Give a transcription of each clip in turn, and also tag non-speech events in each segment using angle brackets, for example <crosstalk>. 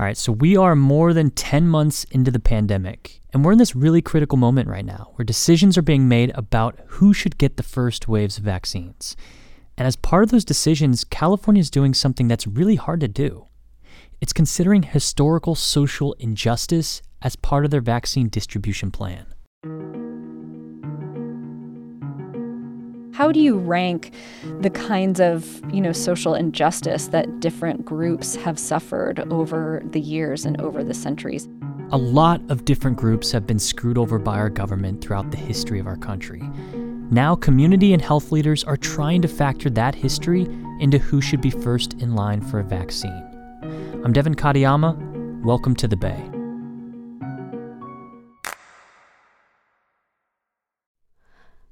All right, so we are more than 10 months into the pandemic, and we're in this really critical moment right now where decisions are being made about who should get the first waves of vaccines. And as part of those decisions, California is doing something that's really hard to do. It's considering historical social injustice as part of their vaccine distribution plan. How do you rank the kinds of, you know, social injustice that different groups have suffered over the years and over the centuries? A lot of different groups have been screwed over by our government throughout the history of our country. Now, community and health leaders are trying to factor that history into who should be first in line for a vaccine. I'm Devin Katayama. Welcome to the Bay.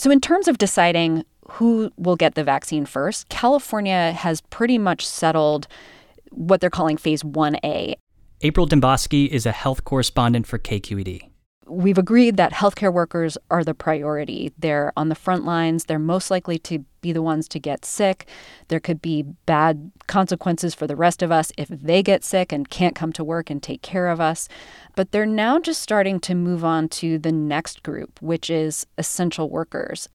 So, in terms of deciding who will get the vaccine first, California has pretty much settled what they're calling phase 1A. April Dembosky is a health correspondent for KQED. We've agreed that healthcare workers are the priority. They're on the front lines. They're most likely to be the ones to get sick. There could be bad consequences for the rest of us if they get sick and can't come to work and take care of us. But they're now just starting to move on to the next group, which is essential workers.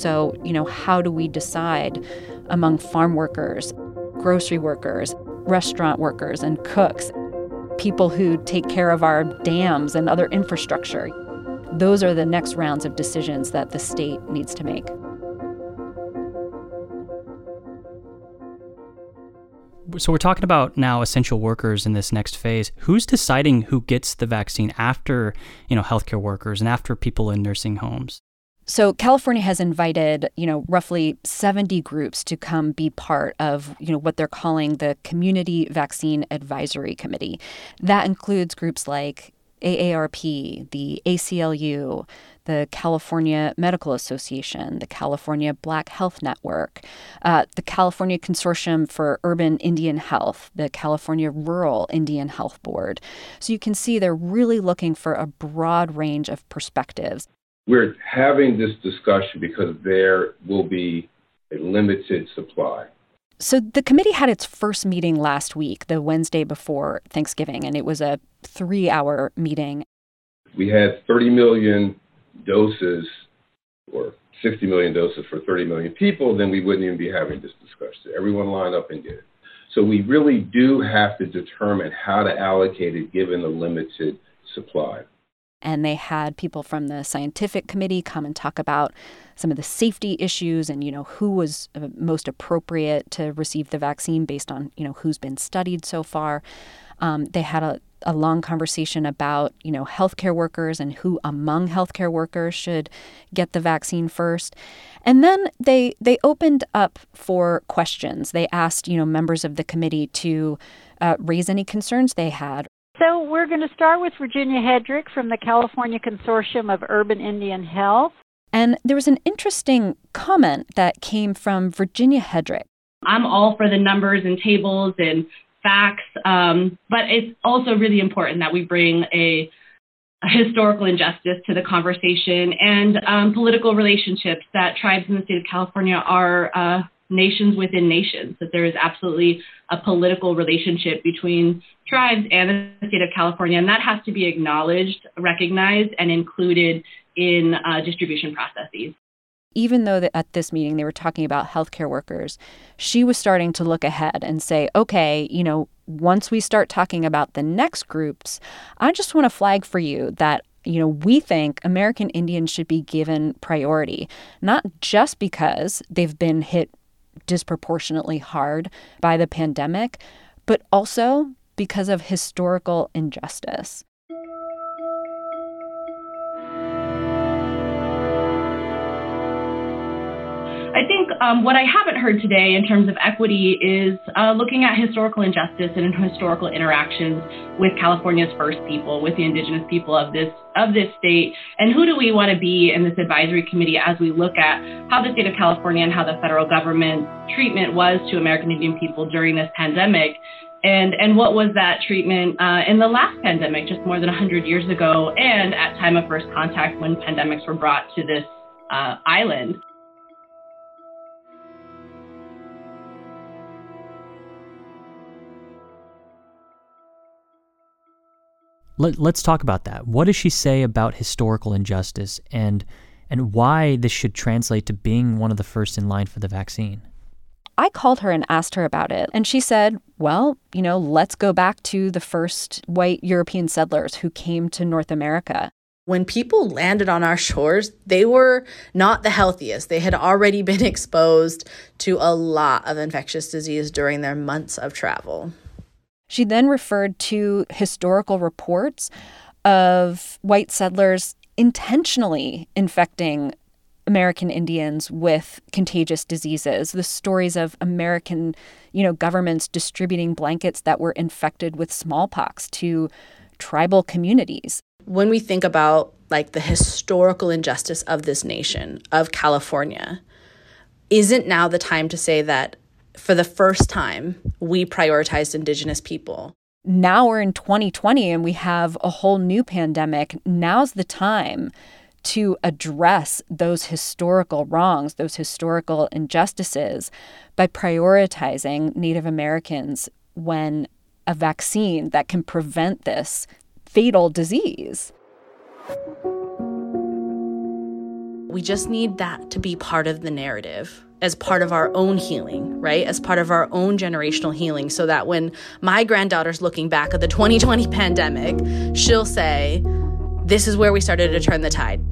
So, you know, how do we decide among farm workers, grocery workers, restaurant workers, and cooks, people who take care of our dams and other infrastructure? Those are the next rounds of decisions that the state needs to make. So we're talking about now essential workers in this next phase. Who's deciding who gets the vaccine after, you know, healthcare workers and after people in nursing homes? So California has invited, you know, roughly 70 groups to come be part of, you know, what they're calling the Community Vaccine Advisory Committee. That includes groups like AARP, the ACLU, the California Medical Association, the California Black Health Network, uh, the California Consortium for Urban Indian Health, the California Rural Indian Health Board. So you can see they're really looking for a broad range of perspectives. We're having this discussion because there will be a limited supply. So the committee had its first meeting last week, the Wednesday before Thanksgiving, and it was a three hour meeting. We had 30 million doses or 60 million doses for 30 million people, then we wouldn't even be having this discussion. Everyone lined up and did it. So we really do have to determine how to allocate it given the limited supply. And they had people from the scientific committee come and talk about some of the safety issues and you know who was uh, most appropriate to receive the vaccine based on you know who's been studied so far. Um, they had a, a long conversation about you know healthcare workers and who among healthcare workers should get the vaccine first, and then they they opened up for questions. They asked you know members of the committee to uh, raise any concerns they had so we're going to start with Virginia Hedrick from the California Consortium of Urban Indian Health. And there was an interesting comment that came from Virginia Hedrick. I'm all for the numbers and tables and facts, um, but it's also really important that we bring a, a historical injustice to the conversation and um, political relationships that tribes in the state of California are uh, nations within nations, that there is absolutely a political relationship between tribes and the state of California, and that has to be acknowledged, recognized, and included in uh, distribution processes. Even though at this meeting they were talking about healthcare workers, she was starting to look ahead and say, okay, you know, once we start talking about the next groups, I just want to flag for you that you know, we think American Indians should be given priority, not just because they've been hit disproportionately hard by the pandemic, but also because of historical injustice. I think um, what I haven't heard today in terms of equity is uh, looking at historical injustice and historical interactions with California's first people, with the indigenous people of this of this state, and who do we want to be in this advisory committee as we look at how the state of California and how the federal government treatment was to American Indian people during this pandemic. And, and what was that treatment uh, in the last pandemic, just more than 100 years ago, and at time of first contact when pandemics were brought to this uh, island? Let, let's talk about that. What does she say about historical injustice and and why this should translate to being one of the first in line for the vaccine? I called her and asked her about it, and she said, "Well, you know, let's go back to the first white European settlers who came to North America." When people landed on our shores, they were not the healthiest. They had already been <laughs> exposed to a lot of infectious disease during their months of travel. She then referred to historical reports of white settlers intentionally infecting American Indians with contagious diseases, the stories of American, you know, governments distributing blankets that were infected with smallpox to tribal communities. When we think about like the historical injustice of this nation, of California, isn't now the time to say that for the first time, we prioritized Indigenous people. Now we're in 2020 and we have a whole new pandemic. Now's the time to address those historical wrongs, those historical injustices by prioritizing Native Americans when a vaccine that can prevent this fatal disease. We just need that to be part of the narrative as part of our own healing, right? As part of our own generational healing, so that when my granddaughter's looking back at the 2020 pandemic, she'll say, This is where we started to turn the tide.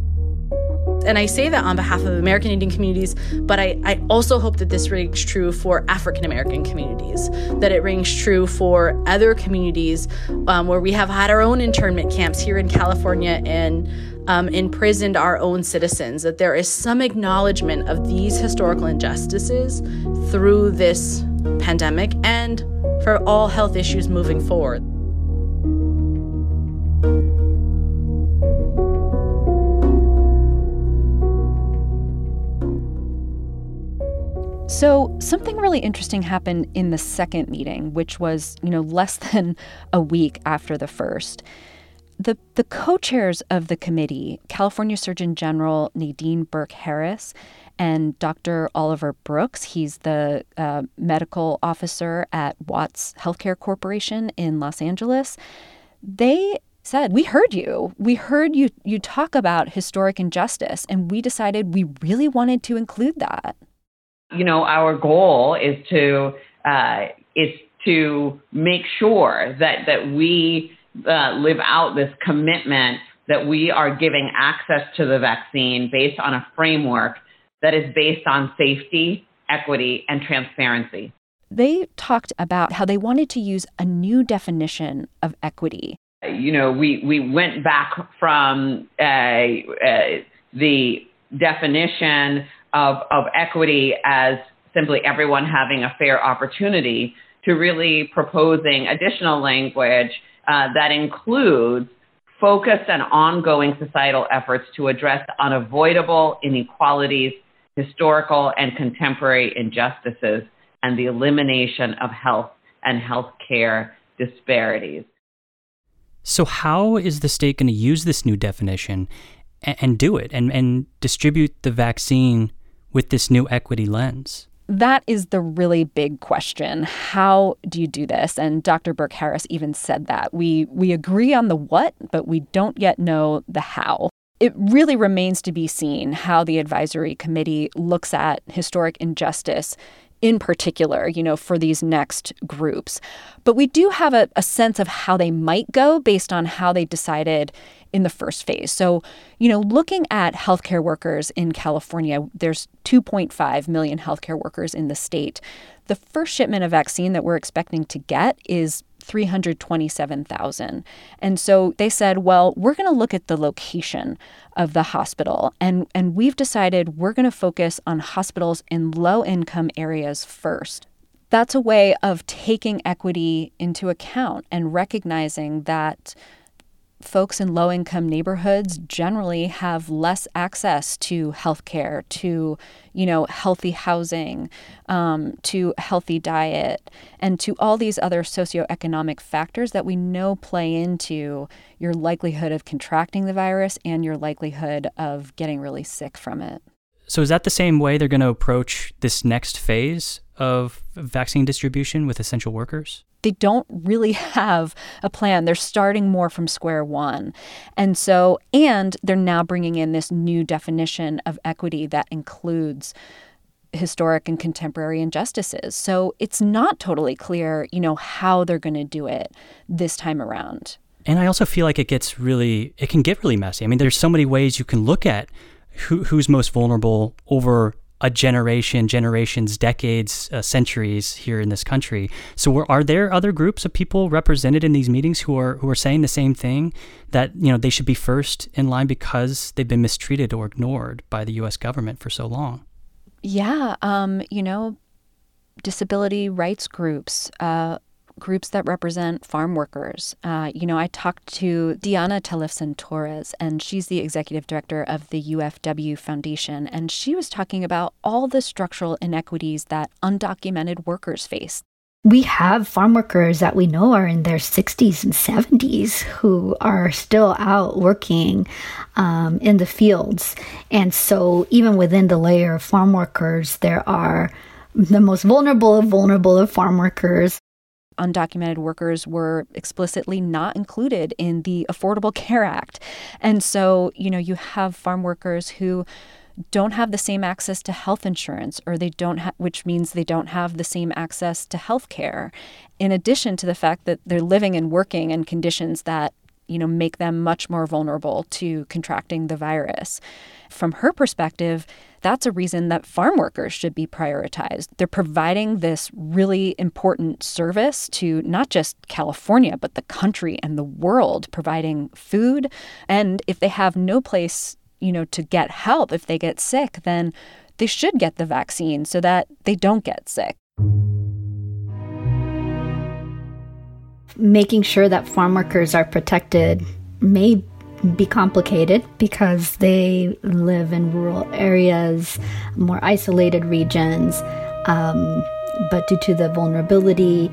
And I say that on behalf of American Indian communities, but I, I also hope that this rings true for African American communities, that it rings true for other communities um, where we have had our own internment camps here in California and um, imprisoned our own citizens, that there is some acknowledgement of these historical injustices through this pandemic and for all health issues moving forward. So, something really interesting happened in the second meeting, which was, you know, less <laughs> than a week after the first. The, the co chairs of the committee, California Surgeon General Nadine Burke Harris and Dr. Oliver Brooks, he's the uh, medical officer at Watts Healthcare Corporation in Los Angeles, they said, "We heard you. We heard you you talk about historic injustice and we decided we really wanted to include that." You know, our goal is to uh, is to make sure that that we uh, live out this commitment that we are giving access to the vaccine based on a framework that is based on safety, equity, and transparency. They talked about how they wanted to use a new definition of equity. You know, we, we went back from uh, uh, the definition of, of equity as simply everyone having a fair opportunity to really proposing additional language Uh, that includes focused and ongoing societal efforts to address unavoidable inequalities, historical and contemporary injustices, and the elimination of health and healthcare disparities. So, how is the state going to use this new definition and, and do it and, and distribute the vaccine with this new equity lens? That is the really big question. How do you do this? And Dr. Burke Harris even said that. We we agree on the what, but we don't yet know the how. It really remains to be seen how the advisory committee looks at historic injustice in particular, you know, for these next groups. But we do have a, a sense of how they might go based on how they decided in the first phase. So, you know, looking at healthcare workers in California, there's 2.5 million healthcare workers in the state. The first shipment of vaccine that we're expecting to get is 327,000. And so they said, well, we're going to look at the location of the hospital and and we've decided we're going to focus on hospitals in low-income areas first. That's a way of taking equity into account and recognizing that folks in low income neighborhoods generally have less access to health care, to, you know, healthy housing, um, to healthy diet, and to all these other socioeconomic factors that we know play into your likelihood of contracting the virus and your likelihood of getting really sick from it. So, is that the same way they're going to approach this next phase of vaccine distribution with essential workers? They don't really <laughs> have a plan. They're starting more from square one. And so, and they're now bringing in this new definition of equity that includes historic and contemporary injustices. So it's not totally clear, you know, how they're going to do it this time around. And I also feel like it gets really, it can get really messy. I mean, there's so many ways you can look at who, who's most vulnerable over a generation, generations, decades, uh, centuries here in this country. So, are there other groups of people represented in these meetings who are who are saying the same thing that you know they should be first in line because they've been mistreated or ignored by the U.S. government for so long? Yeah, um, you know, disability rights groups, uh, groups that represent farm workers. Uh, you know, I talked to Diana Tellefson Torres, and she's the executive director of the UFW Foundation, and she was talking about all the structural inequities that undocumented workers face. We have farm workers that we know are in their 60s and 70s who are still out working um, in the fields. And so, even within the layer of farm workers, there are the most vulnerable of vulnerable of farm workers undocumented workers were explicitly not included in the Affordable Care Act. And so, you know, you have farm workers who don't have the same access to health insurance or they don't ha- which means they don't have the same access to health care in addition to the fact that they're living and working in conditions that you know make them much more vulnerable to contracting the virus from her perspective that's a reason that farm workers should be prioritized. They're providing this really important service to not just California, but the country and the world, providing food. And if they have no place, you know, to get help, if they get sick, then they should get the vaccine so that they don't get sick. Making sure that farm workers are protected may be complicated because they live in rural areas, more isolated regions. Um, but due to the vulnerability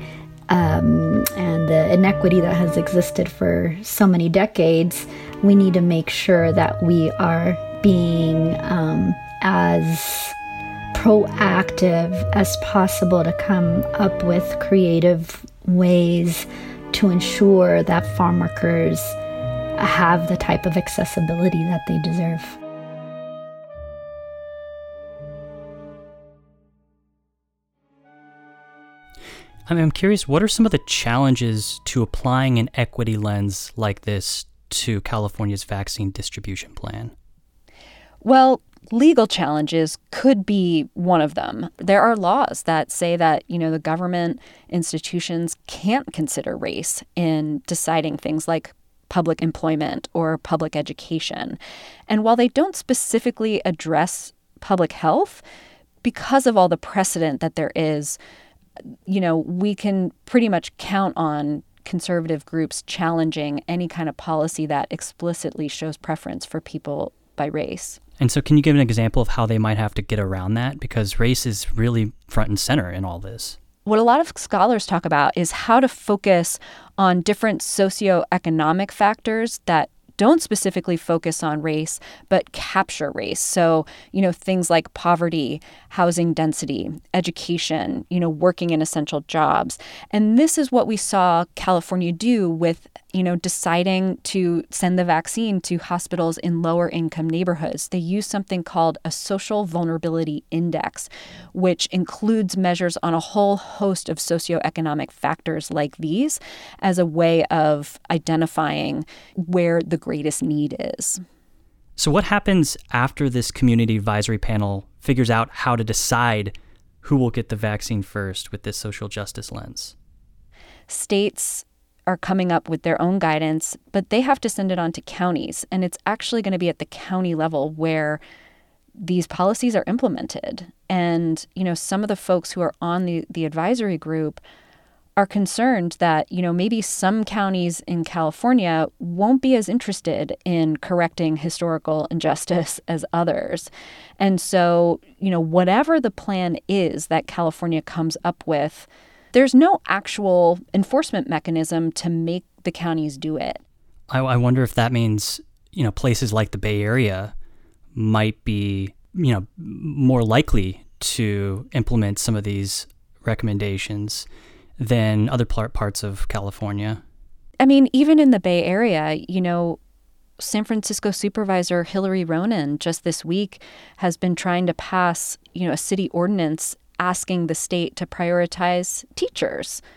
um, and the inequity that has existed for so many decades, we need to make sure that we are being um, as proactive as possible to come up with creative ways to ensure that farm workers have the type of accessibility that they deserve. I'm curious, what are some of the challenges to applying an equity lens like this to California's vaccine distribution plan? Well, legal challenges could be one of them. There are laws that say that, you know, the government institutions can't consider race in deciding things like public employment or public education. And while they don't specifically address public health, because of all the precedent that there is, you know, we can pretty much count on conservative groups challenging any kind of policy that explicitly shows preference for people by race. And so, can you give an example of how they might have to get around that? Because race is really front and center in all this. What a lot of scholars talk about is how to focus on different socioeconomic factors that don't specifically focus on race, but capture race. So, you know, things like poverty, housing density, education, you know, working in essential jobs. And this is what we saw California do with you know, deciding to send the vaccine to hospitals in lower income neighborhoods. They use something called a social vulnerability index, which includes measures on a whole host of socioeconomic factors like these as a way of identifying where the greatest need is. So, what happens after this community advisory panel figures out how to decide who will get the vaccine first with this social justice lens? States are coming up with their own guidance, but they have to send it on to counties. And it's actually going to be at the county level where these policies are implemented. And, you know, some of the folks who are on the, the advisory group are concerned that, you know, maybe some counties in California won't be as interested in correcting historical injustice <laughs> as others. And so, you know, whatever the plan is that California comes up with, there's no actual enforcement mechanism to make the counties do it. I, I wonder if that means, you know, places like the Bay Area might be, you know, more likely to implement some of these recommendations than other parts of California. I mean, even in the Bay Area, you know, San Francisco Supervisor Hillary Ronen just this week has been trying to pass, you know, a city ordinance asking the state to prioritize teachers. <laughs>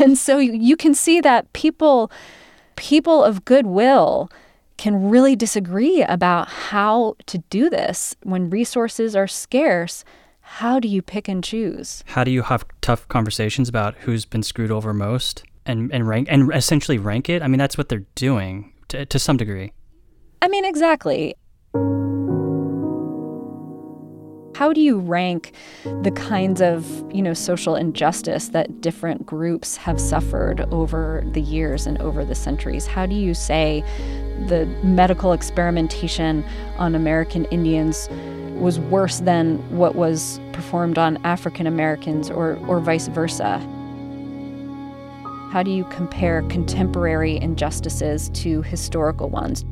And so you can see that people people of goodwill can really disagree about how to do this when resources are scarce. How do you pick and choose? How do you have tough conversations about who's been screwed over most and, and rank and essentially rank it? I mean, that's what they're doing to, to some degree. I mean, exactly how do you rank the kinds of you know social injustice that different groups have suffered over the years and over the centuries? How do you say the medical experimentation on american indians was worse than what was performed on african americans or, or vice versa? How do you compare contemporary injustices to historical ones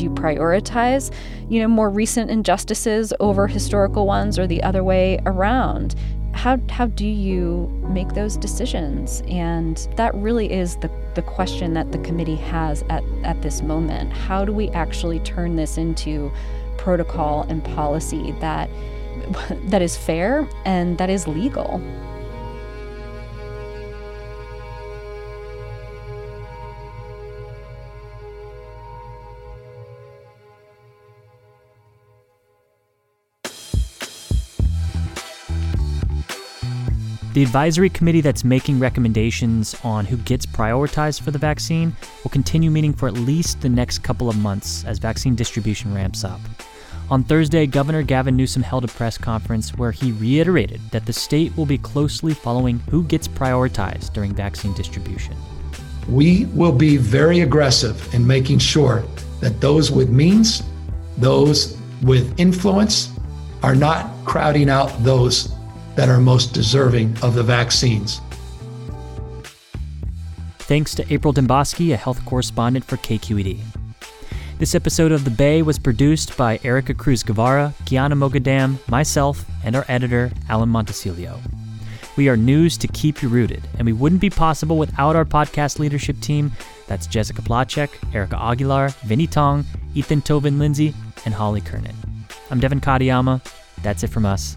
do you prioritize, you know, more recent injustices over historical ones or the other way around? How, how do you make those decisions? And that really is the, the question that the committee has at, at this moment. How do we actually turn this into protocol and policy that <laughs> that is fair and that is legal? The advisory committee that's making recommendations on who gets prioritized for the vaccine will continue meeting for at least the next couple of months as vaccine distribution ramps up. On Thursday, Governor Gavin Newsom held a press conference where he reiterated that the state will be closely following who gets prioritized during vaccine distribution. We will be very aggressive in making sure that those with means, those with influence, are not crowding out those that are most deserving of the vaccines. Thanks to April Dembosky, a health correspondent for KQED. This episode of The Bay was produced by Erica Cruz Guevara, Kiana Mogadam, myself, and our editor, Alan Montecillo. We are news to keep you rooted, and we wouldn't be possible without our podcast leadership team. That's Jessica Placzek, Erica Aguilar, Vinny Tong, Ethan Toven Lindsey, and Holly Kernan. I'm Devin Katayama. That's it from us.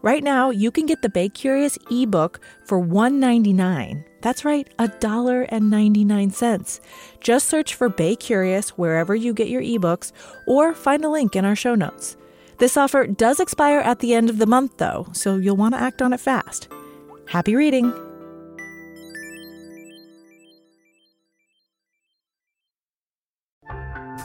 Right now, you can get the Bay Curious ebook for $1.99. That's right, $1.99. Just search for Bay Curious wherever you get your ebooks or find a link in our show notes. This offer does expire at the end of the month, though, so you'll want to act on it fast. Happy reading!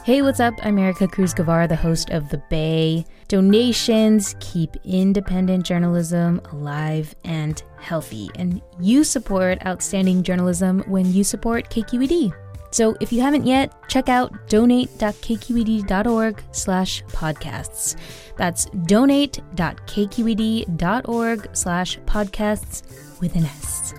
Hey, what's up? I'm Erica Cruz Guevara, the host of The Bay. Donations keep independent journalism alive and healthy, and you support outstanding journalism when you support KQED. So if you haven't yet, check out donate.kqed.org slash podcasts. That's donate.kqed.org slash podcasts with an S.